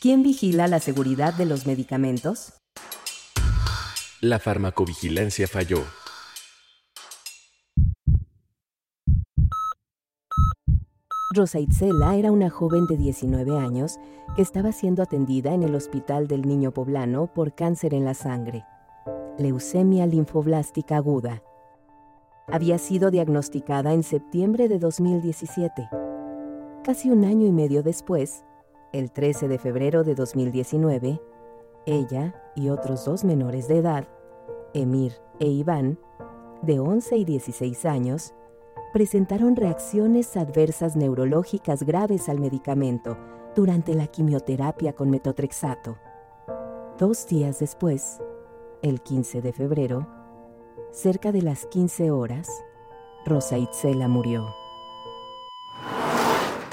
¿Quién vigila la seguridad de los medicamentos? La farmacovigilancia falló. Rosa Itzela era una joven de 19 años que estaba siendo atendida en el Hospital del Niño Poblano por cáncer en la sangre, leucemia linfoblástica aguda. Había sido diagnosticada en septiembre de 2017. Casi un año y medio después, el 13 de febrero de 2019, ella y otros dos menores de edad, Emir e Iván, de 11 y 16 años, presentaron reacciones adversas neurológicas graves al medicamento durante la quimioterapia con metotrexato. Dos días después, el 15 de febrero, cerca de las 15 horas, Rosa Itzela murió.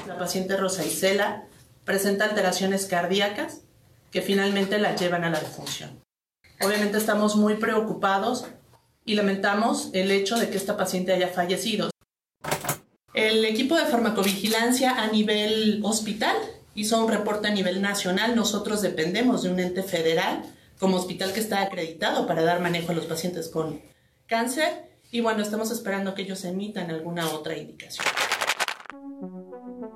La paciente Rosa Itzela presenta alteraciones cardíacas que finalmente la llevan a la defunción. Obviamente estamos muy preocupados y lamentamos el hecho de que esta paciente haya fallecido. El equipo de farmacovigilancia a nivel hospital hizo un reporte a nivel nacional. Nosotros dependemos de un ente federal como hospital que está acreditado para dar manejo a los pacientes con cáncer. Y bueno, estamos esperando que ellos emitan alguna otra indicación.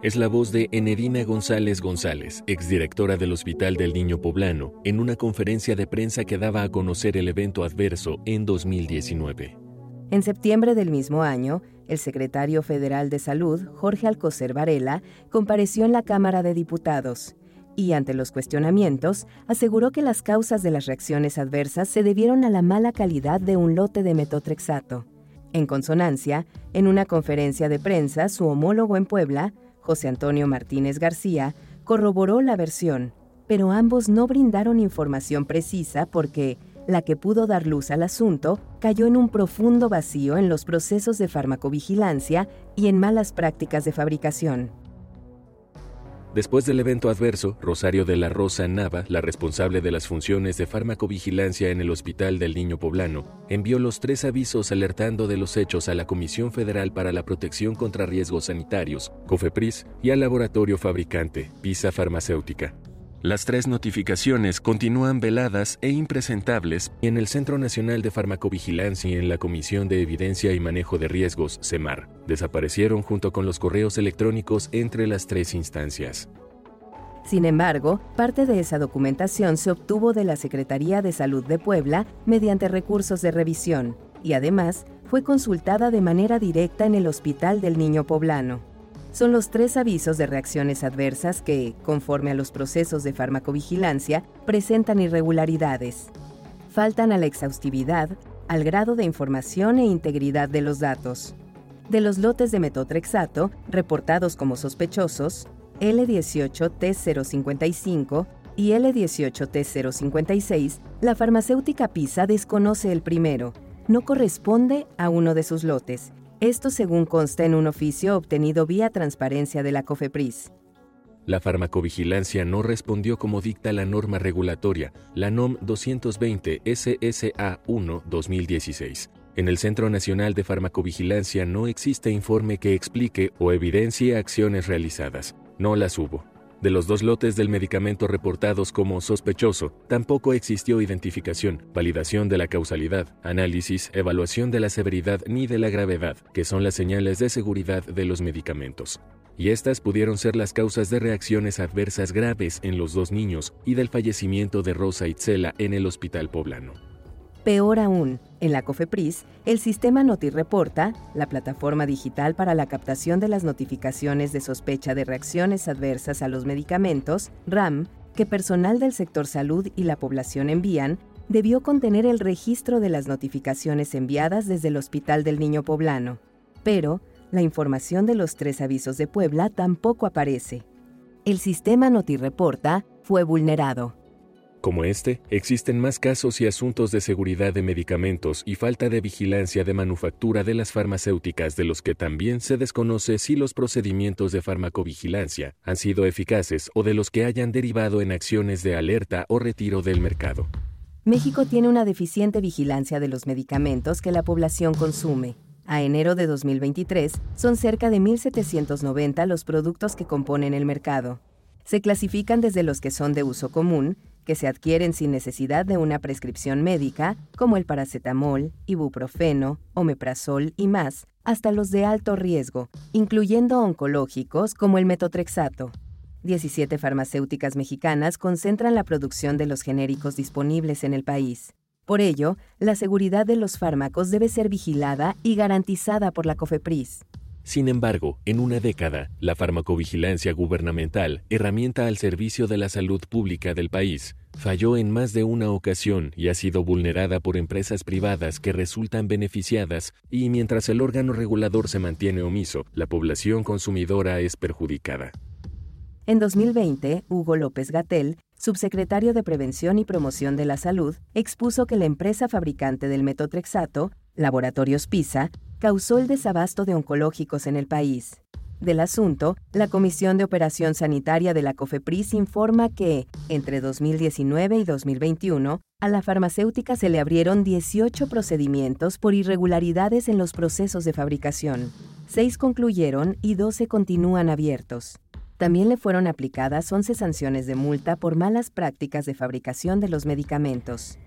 Es la voz de Enerina González González, exdirectora del Hospital del Niño Poblano, en una conferencia de prensa que daba a conocer el evento adverso en 2019. En septiembre del mismo año, el secretario federal de Salud, Jorge Alcocer Varela, compareció en la Cámara de Diputados y, ante los cuestionamientos, aseguró que las causas de las reacciones adversas se debieron a la mala calidad de un lote de metotrexato. En consonancia, en una conferencia de prensa, su homólogo en Puebla, José Antonio Martínez García, corroboró la versión, pero ambos no brindaron información precisa porque, la que pudo dar luz al asunto, cayó en un profundo vacío en los procesos de farmacovigilancia y en malas prácticas de fabricación. Después del evento adverso, Rosario de la Rosa Nava, la responsable de las funciones de farmacovigilancia en el Hospital del Niño Poblano, envió los tres avisos alertando de los hechos a la Comisión Federal para la Protección contra Riesgos Sanitarios, COFEPRIS, y al laboratorio fabricante, PISA Farmacéutica. Las tres notificaciones continúan veladas e impresentables en el Centro Nacional de Farmacovigilancia y en la Comisión de Evidencia y Manejo de Riesgos, CEMAR. Desaparecieron junto con los correos electrónicos entre las tres instancias. Sin embargo, parte de esa documentación se obtuvo de la Secretaría de Salud de Puebla mediante recursos de revisión y además fue consultada de manera directa en el Hospital del Niño Poblano son los tres avisos de reacciones adversas que, conforme a los procesos de farmacovigilancia, presentan irregularidades. Faltan a la exhaustividad, al grado de información e integridad de los datos. De los lotes de metotrexato, reportados como sospechosos, L18T055 y L18T056, la farmacéutica PISA desconoce el primero, no corresponde a uno de sus lotes esto según consta en un oficio obtenido vía transparencia de la COFEPRIS. La farmacovigilancia no respondió como dicta la norma regulatoria, la NOM 220 SSA1 2016. En el Centro Nacional de Farmacovigilancia no existe informe que explique o evidencie acciones realizadas. No las hubo. De los dos lotes del medicamento reportados como sospechoso, tampoco existió identificación, validación de la causalidad, análisis, evaluación de la severidad ni de la gravedad, que son las señales de seguridad de los medicamentos. Y estas pudieron ser las causas de reacciones adversas graves en los dos niños y del fallecimiento de Rosa Itzela en el hospital poblano. Peor aún, en la COFEPRIS, el sistema NotiReporta, la plataforma digital para la captación de las notificaciones de sospecha de reacciones adversas a los medicamentos, RAM, que personal del sector salud y la población envían, debió contener el registro de las notificaciones enviadas desde el Hospital del Niño Poblano. Pero, la información de los tres avisos de Puebla tampoco aparece. El sistema NotiReporta fue vulnerado. Como este, existen más casos y asuntos de seguridad de medicamentos y falta de vigilancia de manufactura de las farmacéuticas de los que también se desconoce si los procedimientos de farmacovigilancia han sido eficaces o de los que hayan derivado en acciones de alerta o retiro del mercado. México tiene una deficiente vigilancia de los medicamentos que la población consume. A enero de 2023 son cerca de 1.790 los productos que componen el mercado. Se clasifican desde los que son de uso común, que se adquieren sin necesidad de una prescripción médica, como el paracetamol, ibuprofeno, omeprazol y más, hasta los de alto riesgo, incluyendo oncológicos como el metotrexato. 17 farmacéuticas mexicanas concentran la producción de los genéricos disponibles en el país. Por ello, la seguridad de los fármacos debe ser vigilada y garantizada por la COFEPRIS. Sin embargo, en una década, la farmacovigilancia gubernamental, herramienta al servicio de la salud pública del país, falló en más de una ocasión y ha sido vulnerada por empresas privadas que resultan beneficiadas y mientras el órgano regulador se mantiene omiso, la población consumidora es perjudicada. En 2020, Hugo López Gatel, subsecretario de Prevención y Promoción de la Salud, expuso que la empresa fabricante del metotrexato, Laboratorios PISA, causó el desabasto de oncológicos en el país. Del asunto, la Comisión de Operación Sanitaria de la COFEPRIS informa que, entre 2019 y 2021, a la farmacéutica se le abrieron 18 procedimientos por irregularidades en los procesos de fabricación. Seis concluyeron y 12 continúan abiertos. También le fueron aplicadas 11 sanciones de multa por malas prácticas de fabricación de los medicamentos.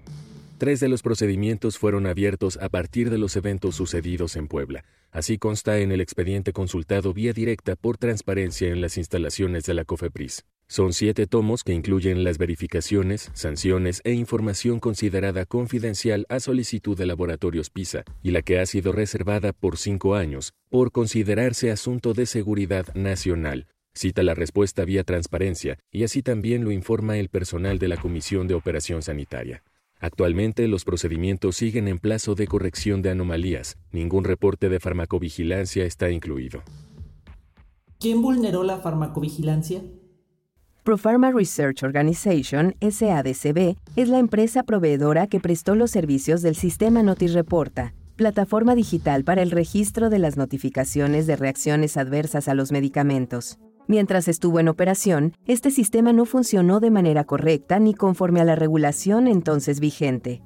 Tres de los procedimientos fueron abiertos a partir de los eventos sucedidos en Puebla. Así consta en el expediente consultado vía directa por transparencia en las instalaciones de la COFEPRIS. Son siete tomos que incluyen las verificaciones, sanciones e información considerada confidencial a solicitud de laboratorios PISA y la que ha sido reservada por cinco años por considerarse asunto de seguridad nacional. Cita la respuesta vía transparencia y así también lo informa el personal de la Comisión de Operación Sanitaria. Actualmente los procedimientos siguen en plazo de corrección de anomalías. Ningún reporte de farmacovigilancia está incluido. ¿Quién vulneró la farmacovigilancia? Propharma Research Organization, SADCB, es la empresa proveedora que prestó los servicios del sistema NotiReporta, plataforma digital para el registro de las notificaciones de reacciones adversas a los medicamentos. Mientras estuvo en operación, este sistema no funcionó de manera correcta ni conforme a la regulación entonces vigente.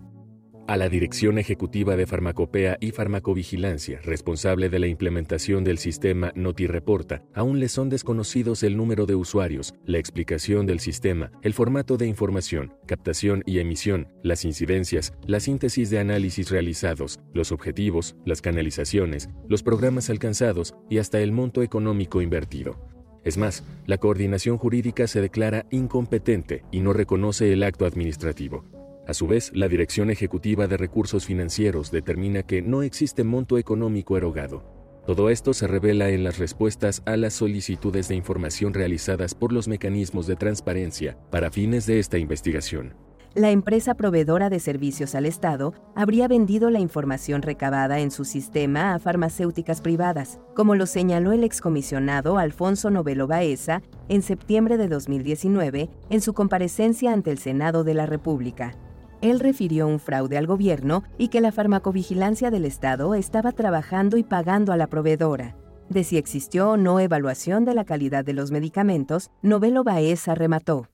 A la Dirección Ejecutiva de Farmacopea y Farmacovigilancia, responsable de la implementación del sistema NotiReporta, aún le son desconocidos el número de usuarios, la explicación del sistema, el formato de información, captación y emisión, las incidencias, la síntesis de análisis realizados, los objetivos, las canalizaciones, los programas alcanzados y hasta el monto económico invertido. Es más, la coordinación jurídica se declara incompetente y no reconoce el acto administrativo. A su vez, la Dirección Ejecutiva de Recursos Financieros determina que no existe monto económico erogado. Todo esto se revela en las respuestas a las solicitudes de información realizadas por los mecanismos de transparencia para fines de esta investigación la empresa proveedora de servicios al Estado habría vendido la información recabada en su sistema a farmacéuticas privadas, como lo señaló el excomisionado Alfonso Novelo Baeza en septiembre de 2019 en su comparecencia ante el Senado de la República. Él refirió un fraude al gobierno y que la farmacovigilancia del Estado estaba trabajando y pagando a la proveedora. De si existió o no evaluación de la calidad de los medicamentos, Novelo Baeza remató.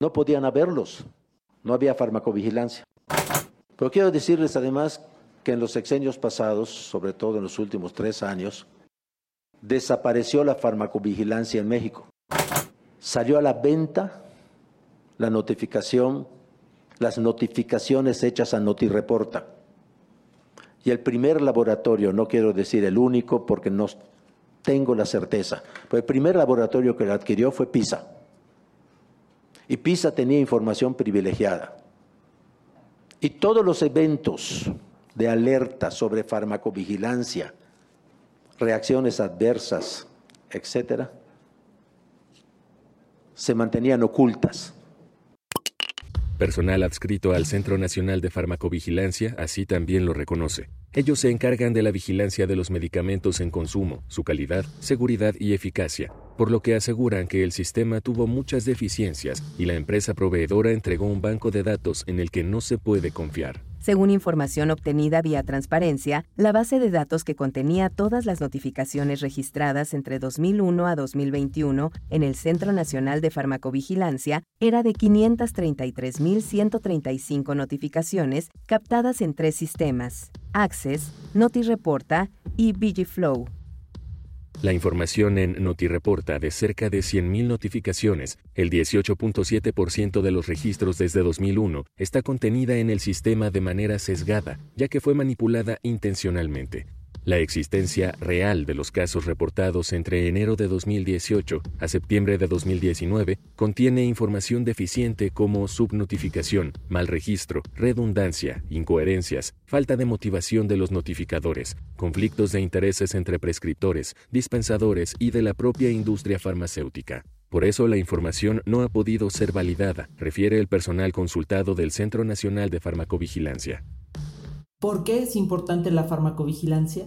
No podían haberlos no había farmacovigilancia. Pero quiero decirles además que en los sexenios pasados, sobre todo en los últimos tres años, desapareció la farmacovigilancia en México. Salió a la venta la notificación, las notificaciones hechas a Notireporta. Y el primer laboratorio, no quiero decir el único porque no tengo la certeza, pero el primer laboratorio que la adquirió fue PISA. Y PISA tenía información privilegiada. Y todos los eventos de alerta sobre farmacovigilancia, reacciones adversas, etcétera, se mantenían ocultas. Personal adscrito al Centro Nacional de Farmacovigilancia así también lo reconoce. Ellos se encargan de la vigilancia de los medicamentos en consumo, su calidad, seguridad y eficacia, por lo que aseguran que el sistema tuvo muchas deficiencias y la empresa proveedora entregó un banco de datos en el que no se puede confiar. Según información obtenida vía transparencia, la base de datos que contenía todas las notificaciones registradas entre 2001 a 2021 en el Centro Nacional de Farmacovigilancia era de 533.135 notificaciones captadas en tres sistemas, Access, NotiReporta y BigiFlow. La información en NotiReporta de cerca de 100.000 notificaciones, el 18.7% de los registros desde 2001, está contenida en el sistema de manera sesgada, ya que fue manipulada intencionalmente. La existencia real de los casos reportados entre enero de 2018 a septiembre de 2019 contiene información deficiente como subnotificación, mal registro, redundancia, incoherencias, falta de motivación de los notificadores, conflictos de intereses entre prescriptores, dispensadores y de la propia industria farmacéutica. Por eso la información no ha podido ser validada, refiere el personal consultado del Centro Nacional de Farmacovigilancia. ¿Por qué es importante la farmacovigilancia?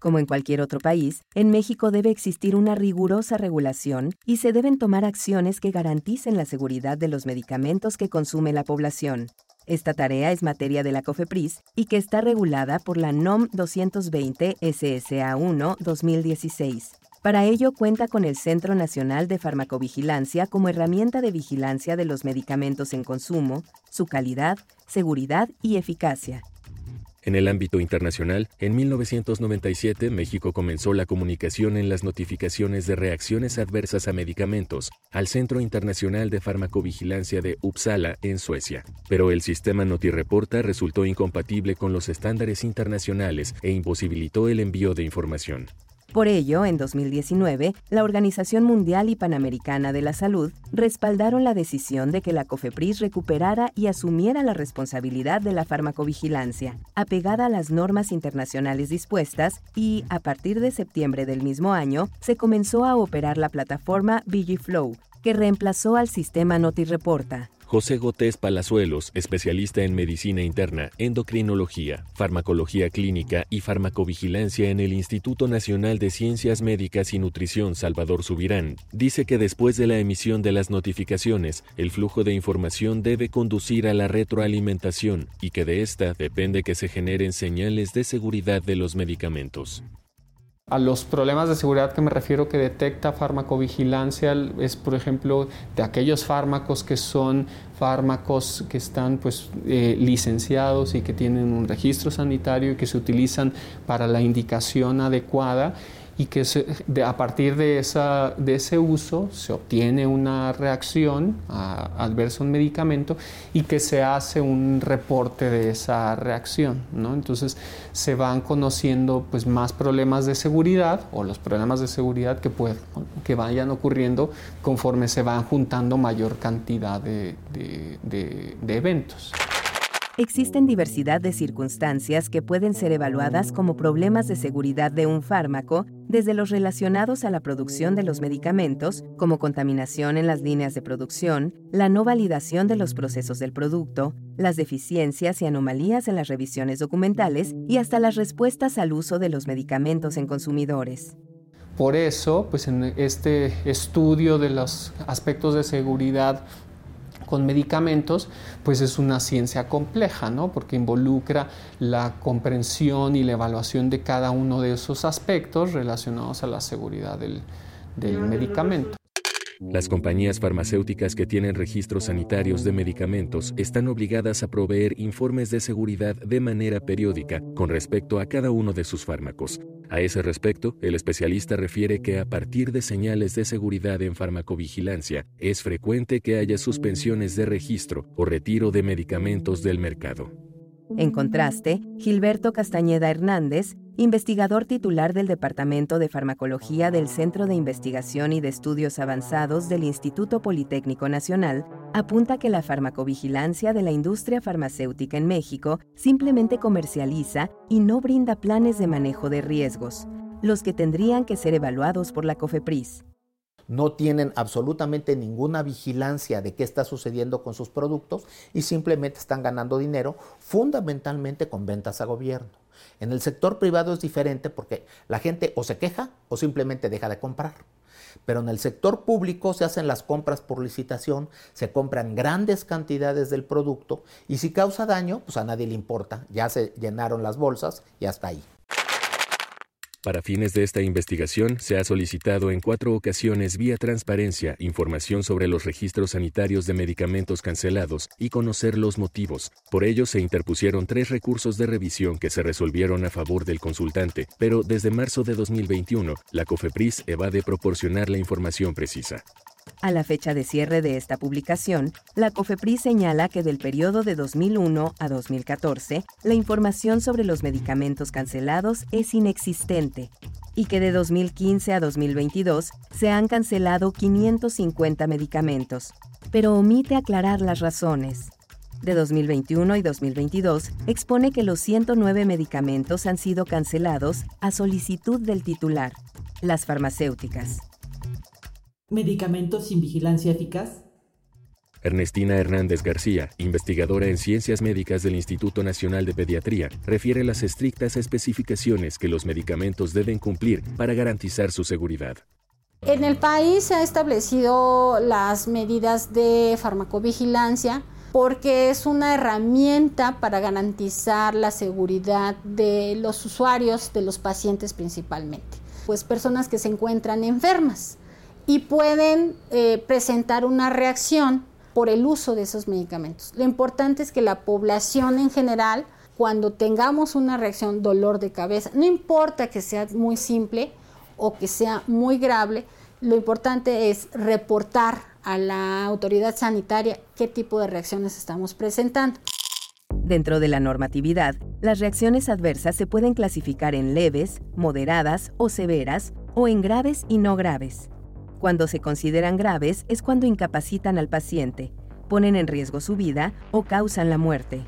Como en cualquier otro país, en México debe existir una rigurosa regulación y se deben tomar acciones que garanticen la seguridad de los medicamentos que consume la población. Esta tarea es materia de la COFEPRIS y que está regulada por la NOM 220 SSA1 2016. Para ello cuenta con el Centro Nacional de Farmacovigilancia como herramienta de vigilancia de los medicamentos en consumo, su calidad, seguridad y eficacia. En el ámbito internacional, en 1997 México comenzó la comunicación en las notificaciones de reacciones adversas a medicamentos al Centro Internacional de Farmacovigilancia de Uppsala, en Suecia. Pero el sistema NotiReporta resultó incompatible con los estándares internacionales e imposibilitó el envío de información. Por ello, en 2019, la Organización Mundial y Panamericana de la Salud respaldaron la decisión de que la COFEPRIS recuperara y asumiera la responsabilidad de la farmacovigilancia, apegada a las normas internacionales dispuestas, y, a partir de septiembre del mismo año, se comenzó a operar la plataforma VigiFlow, que reemplazó al sistema NotiReporta. José Gotés Palazuelos, especialista en medicina interna, endocrinología, farmacología clínica y farmacovigilancia en el Instituto Nacional de Ciencias Médicas y Nutrición Salvador Subirán, dice que después de la emisión de las notificaciones, el flujo de información debe conducir a la retroalimentación y que de esta depende que se generen señales de seguridad de los medicamentos. A los problemas de seguridad que me refiero que detecta farmacovigilancia es, por ejemplo, de aquellos fármacos que son fármacos que están pues, eh, licenciados y que tienen un registro sanitario y que se utilizan para la indicación adecuada y que a partir de, ese uso se obtiene una reacción adversa a un medicamento y que se hace un reporte de esa reacción. Entonces se van conociendo pues, más problemas de seguridad o los problemas de seguridad que, que vayan ocurriendo conforme se van juntando mayor cantidad de eventos. Existen diversidad de circunstancias que pueden ser evaluadas como problemas de seguridad de un fármaco, desde los relacionados a la producción de los medicamentos, como contaminación en las líneas de producción, la no validación de los procesos del producto, las deficiencias y anomalías en las revisiones documentales y hasta las respuestas al uso de los medicamentos en consumidores. Por eso, pues en este estudio de los aspectos de seguridad con medicamentos, pues es una ciencia compleja, ¿no? Porque involucra la comprensión y la evaluación de cada uno de esos aspectos relacionados a la seguridad del, del medicamento. Las compañías farmacéuticas que tienen registros sanitarios de medicamentos están obligadas a proveer informes de seguridad de manera periódica con respecto a cada uno de sus fármacos. A ese respecto, el especialista refiere que a partir de señales de seguridad en farmacovigilancia, es frecuente que haya suspensiones de registro o retiro de medicamentos del mercado. En contraste, Gilberto Castañeda Hernández, investigador titular del Departamento de Farmacología del Centro de Investigación y de Estudios Avanzados del Instituto Politécnico Nacional, apunta que la farmacovigilancia de la industria farmacéutica en México simplemente comercializa y no brinda planes de manejo de riesgos, los que tendrían que ser evaluados por la COFEPRIS no tienen absolutamente ninguna vigilancia de qué está sucediendo con sus productos y simplemente están ganando dinero fundamentalmente con ventas a gobierno. En el sector privado es diferente porque la gente o se queja o simplemente deja de comprar. Pero en el sector público se hacen las compras por licitación, se compran grandes cantidades del producto y si causa daño, pues a nadie le importa, ya se llenaron las bolsas y hasta ahí. Para fines de esta investigación, se ha solicitado en cuatro ocasiones vía transparencia información sobre los registros sanitarios de medicamentos cancelados y conocer los motivos. Por ello, se interpusieron tres recursos de revisión que se resolvieron a favor del consultante, pero desde marzo de 2021, la COFEPRIS evade proporcionar la información precisa. A la fecha de cierre de esta publicación, la COFEPRIS señala que del periodo de 2001 a 2014, la información sobre los medicamentos cancelados es inexistente y que de 2015 a 2022 se han cancelado 550 medicamentos, pero omite aclarar las razones. De 2021 y 2022 expone que los 109 medicamentos han sido cancelados a solicitud del titular, las farmacéuticas medicamentos sin vigilancia eficaz? Ernestina Hernández García, investigadora en ciencias médicas del Instituto Nacional de Pediatría, refiere las estrictas especificaciones que los medicamentos deben cumplir para garantizar su seguridad. En el país se han establecido las medidas de farmacovigilancia porque es una herramienta para garantizar la seguridad de los usuarios, de los pacientes principalmente, pues personas que se encuentran enfermas y pueden eh, presentar una reacción por el uso de esos medicamentos. Lo importante es que la población en general, cuando tengamos una reacción dolor de cabeza, no importa que sea muy simple o que sea muy grave, lo importante es reportar a la autoridad sanitaria qué tipo de reacciones estamos presentando. Dentro de la normatividad, las reacciones adversas se pueden clasificar en leves, moderadas o severas, o en graves y no graves. Cuando se consideran graves es cuando incapacitan al paciente, ponen en riesgo su vida o causan la muerte.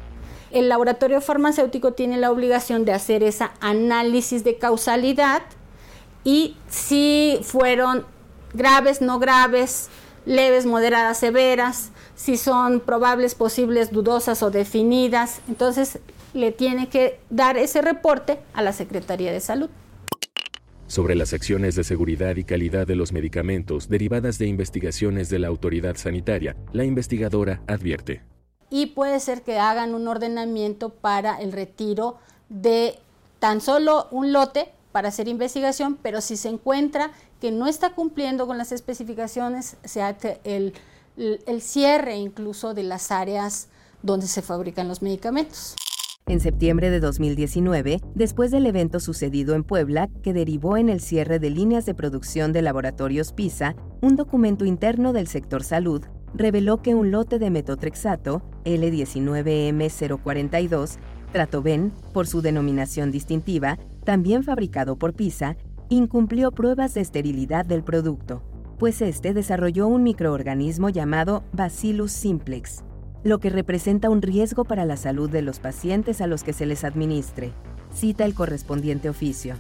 El laboratorio farmacéutico tiene la obligación de hacer esa análisis de causalidad y si fueron graves, no graves, leves, moderadas, severas, si son probables, posibles, dudosas o definidas. Entonces le tiene que dar ese reporte a la Secretaría de Salud sobre las acciones de seguridad y calidad de los medicamentos derivadas de investigaciones de la autoridad sanitaria, la investigadora advierte. Y puede ser que hagan un ordenamiento para el retiro de tan solo un lote para hacer investigación, pero si se encuentra que no está cumpliendo con las especificaciones, se hace el, el cierre incluso de las áreas donde se fabrican los medicamentos. En septiembre de 2019, después del evento sucedido en Puebla, que derivó en el cierre de líneas de producción de laboratorios PISA, un documento interno del sector salud reveló que un lote de metotrexato, L19M042, Tratoben, por su denominación distintiva, también fabricado por PISA, incumplió pruebas de esterilidad del producto, pues este desarrolló un microorganismo llamado Bacillus simplex, lo que representa un riesgo para la salud de los pacientes a los que se les administre, cita el correspondiente oficio.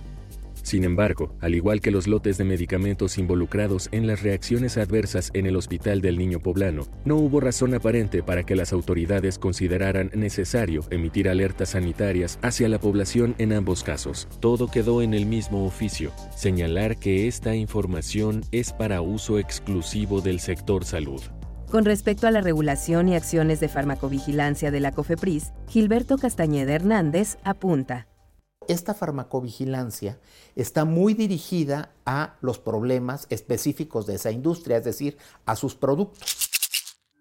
Sin embargo, al igual que los lotes de medicamentos involucrados en las reacciones adversas en el Hospital del Niño Poblano, no hubo razón aparente para que las autoridades consideraran necesario emitir alertas sanitarias hacia la población en ambos casos. Todo quedó en el mismo oficio, señalar que esta información es para uso exclusivo del sector salud. Con respecto a la regulación y acciones de farmacovigilancia de la COFEPRIS, Gilberto Castañeda Hernández apunta. Esta farmacovigilancia está muy dirigida a los problemas específicos de esa industria, es decir, a sus productos.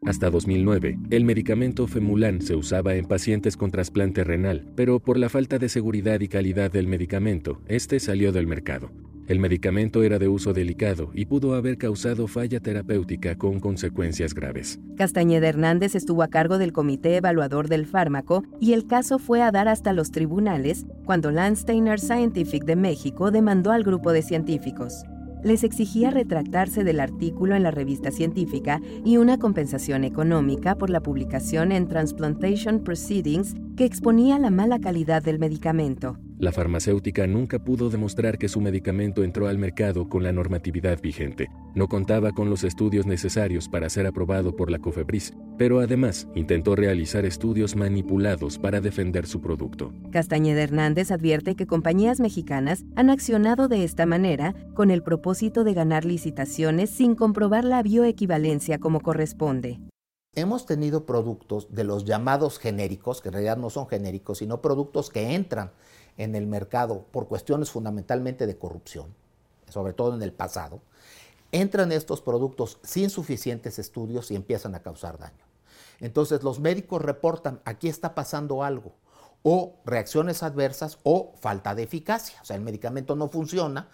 Hasta 2009, el medicamento Femulan se usaba en pacientes con trasplante renal, pero por la falta de seguridad y calidad del medicamento, este salió del mercado. El medicamento era de uso delicado y pudo haber causado falla terapéutica con consecuencias graves. Castañeda Hernández estuvo a cargo del comité evaluador del fármaco y el caso fue a dar hasta los tribunales cuando Landsteiner Scientific de México demandó al grupo de científicos les exigía retractarse del artículo en la revista científica y una compensación económica por la publicación en Transplantation Proceedings que exponía la mala calidad del medicamento. La farmacéutica nunca pudo demostrar que su medicamento entró al mercado con la normatividad vigente. No contaba con los estudios necesarios para ser aprobado por la COFEPRIS, pero además intentó realizar estudios manipulados para defender su producto. Castañeda Hernández advierte que compañías mexicanas han accionado de esta manera con el propósito de ganar licitaciones sin comprobar la bioequivalencia como corresponde. Hemos tenido productos de los llamados genéricos, que en realidad no son genéricos, sino productos que entran en el mercado por cuestiones fundamentalmente de corrupción, sobre todo en el pasado, entran estos productos sin suficientes estudios y empiezan a causar daño. Entonces los médicos reportan, aquí está pasando algo, o reacciones adversas o falta de eficacia. O sea, el medicamento no funciona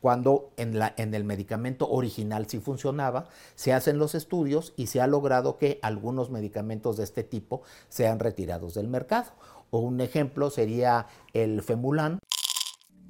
cuando en, el medicamento original sí funcionaba, se hacen los estudios y se ha logrado que algunos medicamentos de este tipo sean retirados del mercado. O un ejemplo sería el Femulan.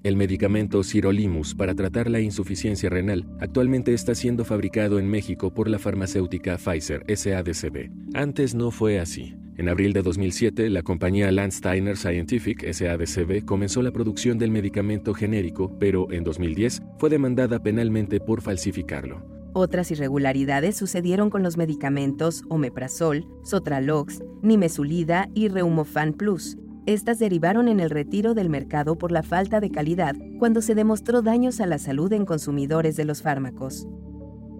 El medicamento Sirolimus para tratar la insuficiencia renal actualmente está siendo fabricado en México por la farmacéutica Pfizer SADCB. Antes no fue así. En abril de 2007, la compañía Landsteiner Scientific SADCB comenzó la producción del medicamento genérico, pero en 2010 fue demandada penalmente por falsificarlo. Otras irregularidades sucedieron con los medicamentos Omeprazol, Sotralox, Nimesulida y Reumofan Plus, estas derivaron en el retiro del mercado por la falta de calidad cuando se demostró daños a la salud en consumidores de los fármacos.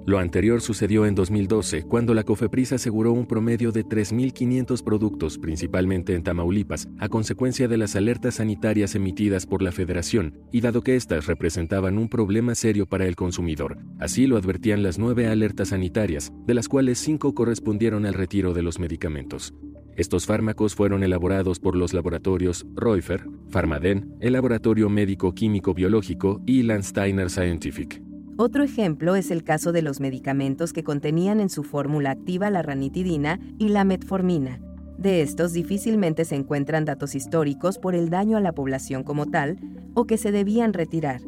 Lo anterior sucedió en 2012, cuando la COFEPRIS aseguró un promedio de 3.500 productos, principalmente en Tamaulipas, a consecuencia de las alertas sanitarias emitidas por la Federación, y dado que éstas representaban un problema serio para el consumidor. Así lo advertían las nueve alertas sanitarias, de las cuales cinco correspondieron al retiro de los medicamentos. Estos fármacos fueron elaborados por los laboratorios Reufer, Pharmaden, el Laboratorio Médico Químico Biológico y Landsteiner Scientific. Otro ejemplo es el caso de los medicamentos que contenían en su fórmula activa la ranitidina y la metformina. De estos difícilmente se encuentran datos históricos por el daño a la población como tal o que se debían retirar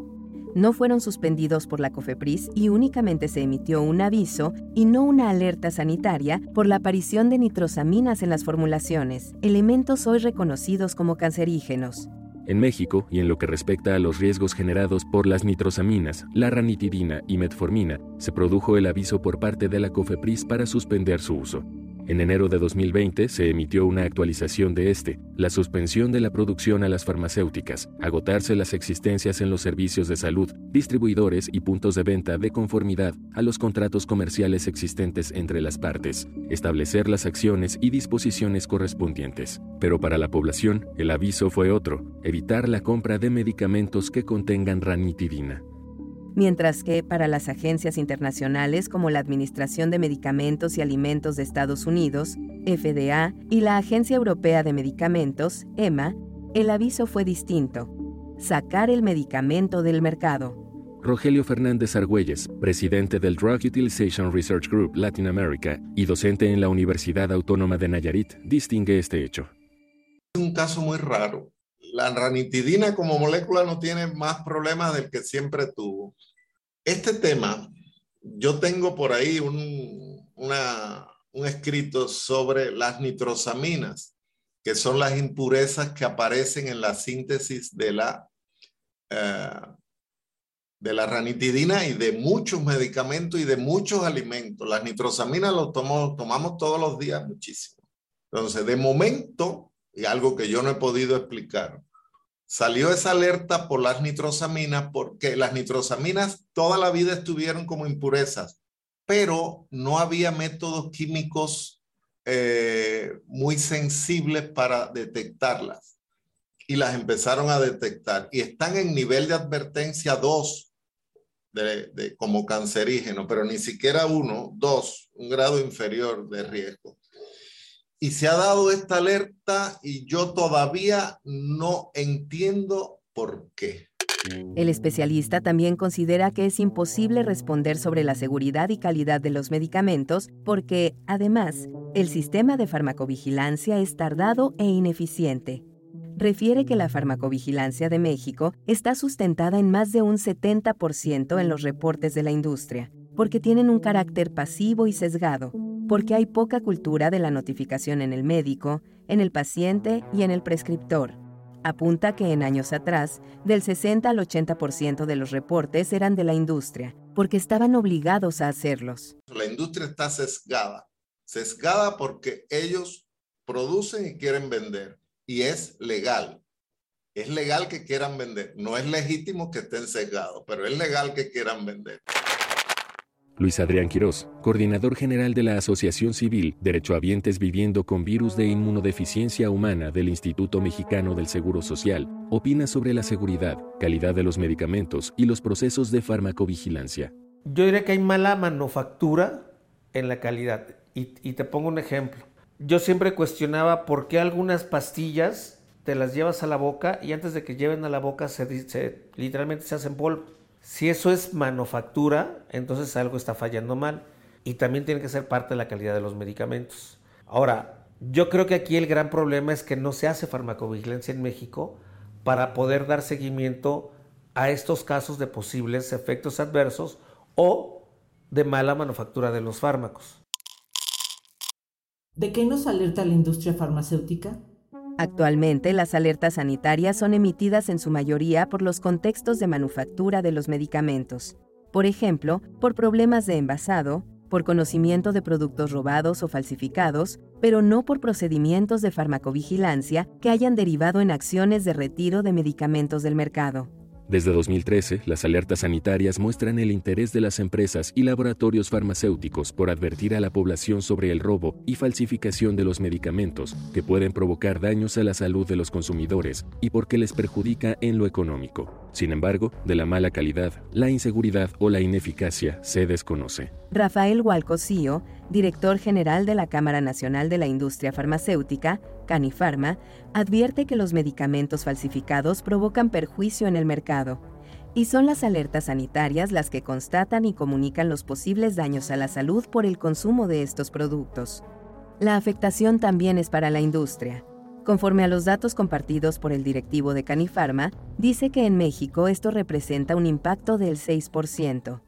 no fueron suspendidos por la COFEPRIS y únicamente se emitió un aviso y no una alerta sanitaria por la aparición de nitrosaminas en las formulaciones, elementos hoy reconocidos como cancerígenos. En México, y en lo que respecta a los riesgos generados por las nitrosaminas, la ranitidina y metformina, se produjo el aviso por parte de la COFEPRIS para suspender su uso. En enero de 2020 se emitió una actualización de este, la suspensión de la producción a las farmacéuticas, agotarse las existencias en los servicios de salud, distribuidores y puntos de venta de conformidad a los contratos comerciales existentes entre las partes, establecer las acciones y disposiciones correspondientes. Pero para la población, el aviso fue otro, evitar la compra de medicamentos que contengan ranitidina mientras que para las agencias internacionales como la Administración de Medicamentos y Alimentos de Estados Unidos, FDA, y la Agencia Europea de Medicamentos, EMA, el aviso fue distinto. Sacar el medicamento del mercado. Rogelio Fernández Argüelles, presidente del Drug Utilization Research Group Latin America y docente en la Universidad Autónoma de Nayarit, distingue este hecho. Es un caso muy raro la ranitidina como molécula no tiene más problemas del que siempre tuvo. Este tema, yo tengo por ahí un, escrito sobre las nitrosaminas, que son las impurezas que aparecen en la síntesis de la, eh, de la ranitidina y de muchos medicamentos y de muchos alimentos. Las nitrosaminas las tomamos todos los días muchísimo. Entonces, de momento, y algo que yo no he podido explicar. Salió esa alerta por las nitrosaminas porque las nitrosaminas toda la vida estuvieron como impurezas, pero no había métodos químicos eh, muy sensibles para detectarlas. Y las empezaron a detectar y están en nivel de advertencia 2 de, como cancerígeno, pero ni siquiera uno, dos, un grado inferior de riesgo y se ha dado esta alerta y yo todavía no entiendo por qué. El especialista también considera que es imposible responder sobre la seguridad y calidad de los medicamentos porque, además, el sistema de farmacovigilancia es tardado e ineficiente. Refiere que la farmacovigilancia de México está sustentada en más de un 70% en los reportes de la industria, porque tienen un carácter pasivo y sesgado, porque hay poca cultura de la notificación en el médico, en el paciente y en el prescriptor. Apunta que en años atrás, del 60 al 80% de los reportes eran de la industria, porque estaban obligados a hacerlos. La industria está sesgada, sesgada porque ellos producen y quieren vender, y es legal. Es legal que quieran vender, no es legítimo que estén sesgados, pero es legal que quieran vender. Luis Adrián Quirós, coordinador general de la Asociación Civil Derechohabientes Viviendo con Virus de Inmunodeficiencia Humana del Instituto Mexicano del Seguro Social, opina sobre la seguridad, calidad de los medicamentos y los procesos de farmacovigilancia. Yo diría que hay mala manufactura en la calidad. Y, te pongo un ejemplo. Yo siempre cuestionaba por qué algunas pastillas te las llevas a la boca y antes de que lleven a la boca se, literalmente se hacen polvo. Si eso es manufactura, entonces algo está fallando mal y también tiene que ser parte de la calidad de los medicamentos. Ahora, yo creo que aquí el gran problema es que no se hace farmacovigilancia en México para poder dar seguimiento a estos casos de posibles efectos adversos o de mala manufactura de los fármacos. ¿De qué nos alerta la industria farmacéutica? Actualmente, las alertas sanitarias son emitidas en su mayoría por los contextos de manufactura de los medicamentos. Por ejemplo, por problemas de envasado, por conocimiento de productos robados o falsificados, pero no por procedimientos de farmacovigilancia que hayan derivado en acciones de retiro de medicamentos del mercado. Desde 2013, las alertas sanitarias muestran el interés de las empresas y laboratorios farmacéuticos por advertir a la población sobre el robo y falsificación de los medicamentos que pueden provocar daños a la salud de los consumidores y porque les perjudica en lo económico. Sin embargo, de la mala calidad, la inseguridad o la ineficacia se desconoce. Rafael Hualcosío, director general de la Cámara Nacional de la Industria Farmacéutica, Canifarma, advierte que los medicamentos falsificados provocan perjuicio en el mercado y son las alertas sanitarias las que constatan y comunican los posibles daños a la salud por el consumo de estos productos. La afectación también es para la industria. Conforme a los datos compartidos por el directivo de Canifarma, dice que en México esto representa un impacto del 6%.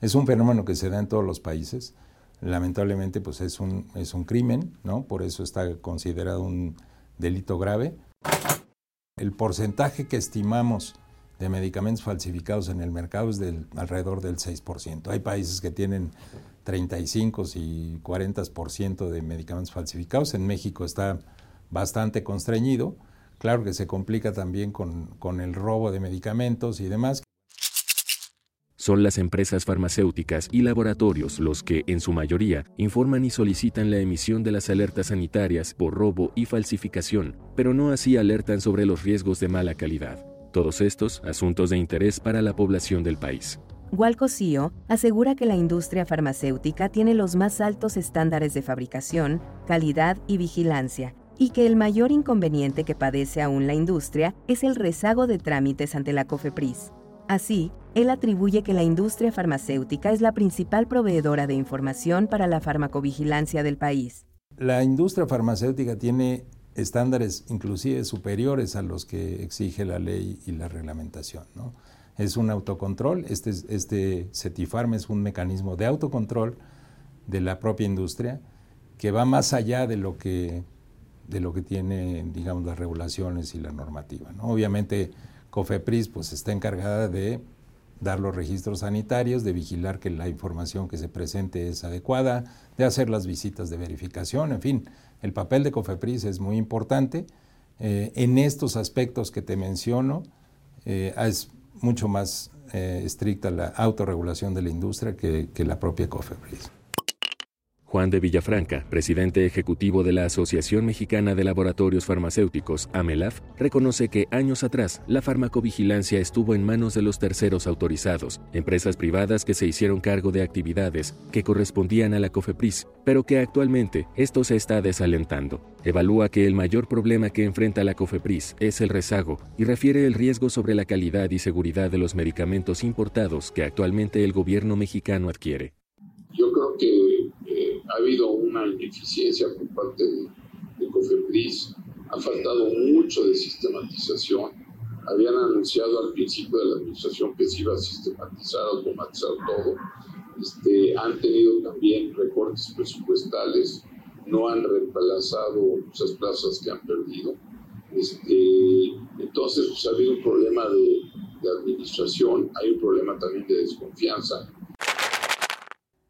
Es un fenómeno que se da en todos los países. Lamentablemente, pues es un, es un crimen, ¿no? Por eso está considerado un delito grave. El porcentaje que estimamos de medicamentos falsificados en el mercado es del alrededor del 6%. Hay países que tienen 35 y 40% de medicamentos falsificados. En México está bastante constreñido. Claro que se complica también con, con el robo de medicamentos y demás. Son las empresas farmacéuticas y laboratorios los que, en su mayoría, informan y solicitan la emisión de las alertas sanitarias por robo y falsificación, pero no así alertan sobre los riesgos de mala calidad. Todos estos asuntos de interés para la población del país. Walco CEO asegura que la industria farmacéutica tiene los más altos estándares de fabricación, calidad y vigilancia, y que el mayor inconveniente que padece aún la industria es el rezago de trámites ante la COFEPRIS. Así, él atribuye que la industria farmacéutica es la principal proveedora de información para la farmacovigilancia del país. La industria farmacéutica tiene estándares inclusive superiores a los que exige la ley y la reglamentación. Es un autocontrol, este, este CETIFARM es un mecanismo de autocontrol de la propia industria que va más allá de lo que de lo que tiene, digamos, las regulaciones y la normativa. ¿no? Obviamente, COFEPRIS pues, está encargada de dar los registros sanitarios, de vigilar que la información que se presente es adecuada, de hacer las visitas de verificación, en fin, el papel de COFEPRIS es muy importante. Eh, en estos aspectos que te menciono, eh, es mucho más eh, estricta la autorregulación de la industria que, que la propia COFEPRIS. Juan de Villafranca, presidente ejecutivo de la Asociación Mexicana de Laboratorios Farmacéuticos, AMELAF, reconoce que años atrás la farmacovigilancia estuvo en manos de los terceros autorizados, empresas privadas que se hicieron cargo de actividades que correspondían a la COFEPRIS, pero que actualmente esto se está desalentando. Evalúa que el mayor problema que enfrenta la COFEPRIS es el rezago y refiere el riesgo sobre la calidad y seguridad de los medicamentos importados que actualmente el gobierno mexicano adquiere. Yo creo que ha habido una ineficiencia por parte de, de COFEPRIS, ha faltado mucho de sistematización. Habían anunciado al principio de la administración que se iba a sistematizar, automatizar todo. Este, han tenido también recortes presupuestales, no han reemplazado muchas plazas que han perdido. Este, entonces, pues, ha habido un problema de, de administración, hay un problema también de desconfianza.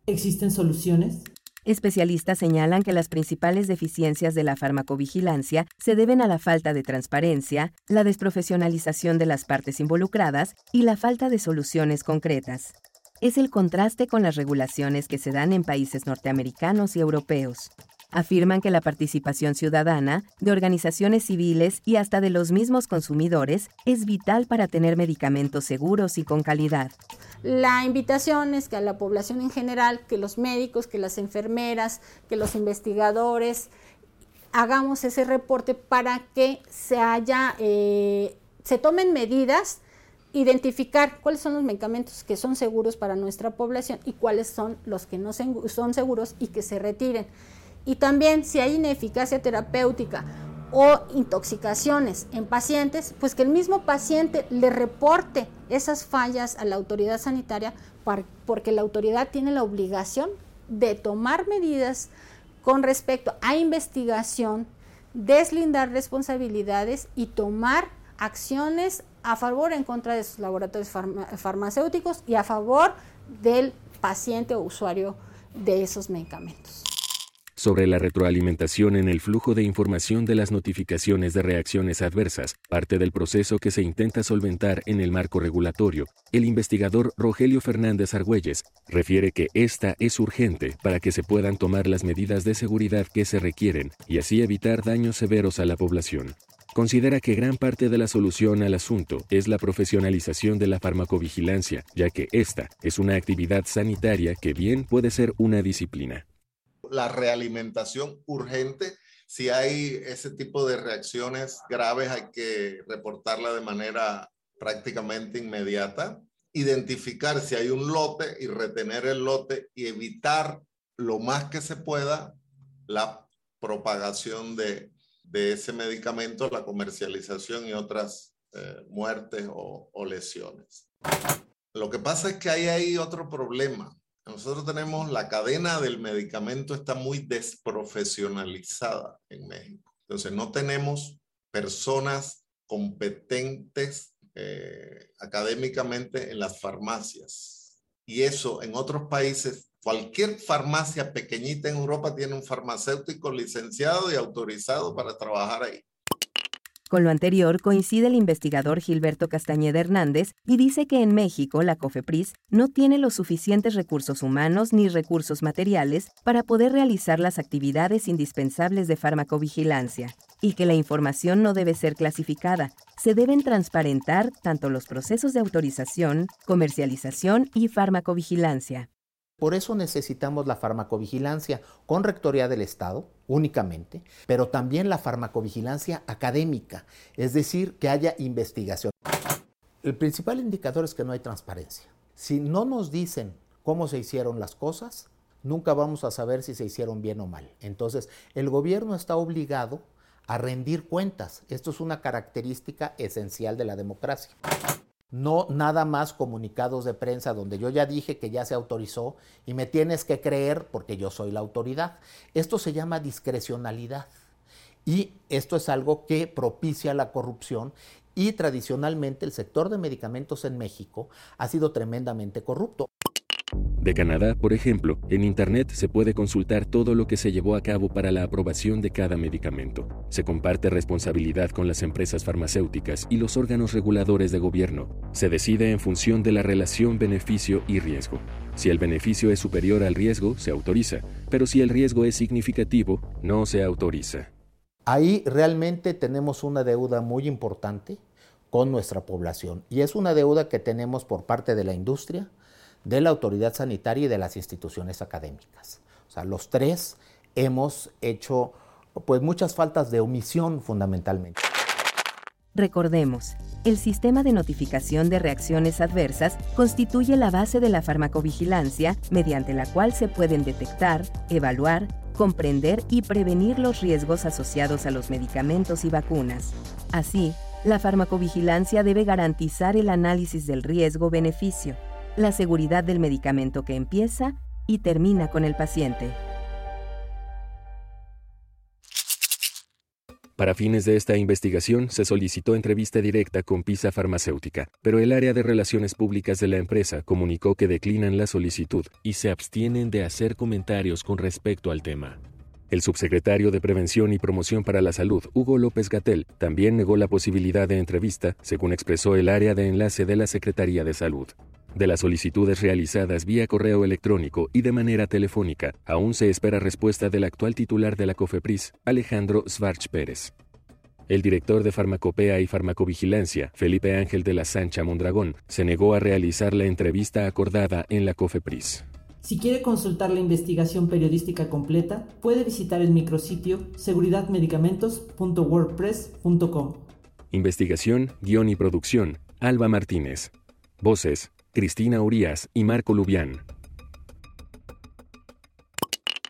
¿Existen soluciones? Especialistas señalan que las principales deficiencias de la farmacovigilancia se deben a la falta de transparencia, la desprofesionalización de las partes involucradas y la falta de soluciones concretas. es el contraste con las regulaciones que se dan en países norteamericanos y europeos. Afirman que la participación ciudadana, de organizaciones civiles y hasta de los mismos consumidores es vital para tener medicamentos seguros y con calidad. La invitación es que a la población en general, que los médicos, que las enfermeras, que los investigadores, hagamos ese reporte para que se haya, eh, se tomen medidas identificar cuáles son los medicamentos que son seguros para nuestra población y cuáles son los que no son seguros y que se retiren. Y también si hay ineficacia terapéutica o intoxicaciones en pacientes, pues que el mismo paciente le reporte esas fallas a la autoridad sanitaria porque la autoridad tiene la obligación de tomar medidas con respecto a investigación, deslindar responsabilidades y tomar acciones a favor en contra de sus laboratorios farmacéuticos y a favor del paciente o usuario de esos medicamentos. Sobre la retroalimentación en el flujo de información de las notificaciones de reacciones adversas, parte del proceso que se intenta solventar en el marco regulatorio, el investigador Rogelio Fernández Argüelles refiere que esta es urgente para que se puedan tomar las medidas de seguridad que se requieren y así evitar daños severos a la población considera que gran parte de la solución al asunto es la profesionalización de la farmacovigilancia, ya que esta es una actividad sanitaria que bien puede ser una disciplina. La realimentación urgente, si hay ese tipo de reacciones graves hay que reportarla de manera prácticamente inmediata, identificar si hay un lote y retener el lote y evitar lo más que se pueda la propagación de de ese medicamento, la comercialización y otras eh, muertes o, lesiones. Lo que pasa es que hay otro problema. Nosotros tenemos la cadena del medicamento está muy desprofesionalizada en México. Entonces no tenemos personas competentes eh, académicamente en las farmacias. Y eso en otros países Cualquier farmacia pequeñita en Europa tiene un farmacéutico licenciado y autorizado para trabajar ahí. Con lo anterior coincide el investigador Gilberto Castañeda Hernández y dice que en México la COFEPRIS no tiene los suficientes recursos humanos ni recursos materiales para poder realizar las actividades indispensables de farmacovigilancia y que la información no debe ser clasificada. Se deben transparentar tanto los procesos de autorización, comercialización y farmacovigilancia. Por eso necesitamos la farmacovigilancia con rectoría del Estado únicamente, pero también la farmacovigilancia académica, es decir, que haya investigación. El principal indicador es que no hay transparencia. Si no nos dicen cómo se hicieron las cosas, nunca vamos a saber si se hicieron bien o mal. Entonces, el gobierno está obligado a rendir cuentas. Esto es una característica esencial de la democracia no nada más comunicados de prensa donde yo ya dije que ya se autorizó y me tienes que creer porque yo soy la autoridad. Esto se llama discrecionalidad y esto es algo que propicia la corrupción y tradicionalmente el sector de medicamentos en México ha sido tremendamente corrupto. De Canadá, por ejemplo, en Internet se puede consultar todo lo que se llevó a cabo para la aprobación de cada medicamento. Se comparte responsabilidad con las empresas farmacéuticas y los órganos reguladores de gobierno. Se decide en función de la relación beneficio y riesgo. Si el beneficio es superior al riesgo, se autoriza, pero si el riesgo es significativo, no se autoriza. Ahí realmente tenemos una deuda muy importante con nuestra población y es una deuda que tenemos por parte de la industria, de la autoridad sanitaria y de las instituciones académicas. O sea, los tres hemos hecho pues muchas faltas de omisión fundamentalmente. Recordemos, el sistema de notificación de reacciones adversas constituye la base de la farmacovigilancia mediante la cual se pueden detectar, evaluar, comprender y prevenir los riesgos asociados a los medicamentos y vacunas. Así, la farmacovigilancia debe garantizar el análisis del riesgo-beneficio, la seguridad del medicamento que empieza y termina con el paciente. Para fines de esta investigación, se solicitó entrevista directa con PISA Farmacéutica, pero el área de relaciones públicas de la empresa comunicó que declinan la solicitud y se abstienen de hacer comentarios con respecto al tema. El subsecretario de Prevención y Promoción para la Salud, Hugo López Gatel, también negó la posibilidad de entrevista, según expresó el área de enlace de la Secretaría de Salud. De las solicitudes realizadas vía correo electrónico y de manera telefónica, aún se espera respuesta del actual titular de la COFEPRIS, Alejandro Svarch Pérez. El director de Farmacopea y Farmacovigilancia, Felipe Ángel de la Sancha Mondragón, se negó a realizar la entrevista acordada en la COFEPRIS. Si quiere consultar la investigación periodística completa, puede visitar el micrositio seguridadmedicamentos.wordpress.com. Investigación, guion y producción, Alba Martínez. Voces, Cristina Urias y Marco Lubián.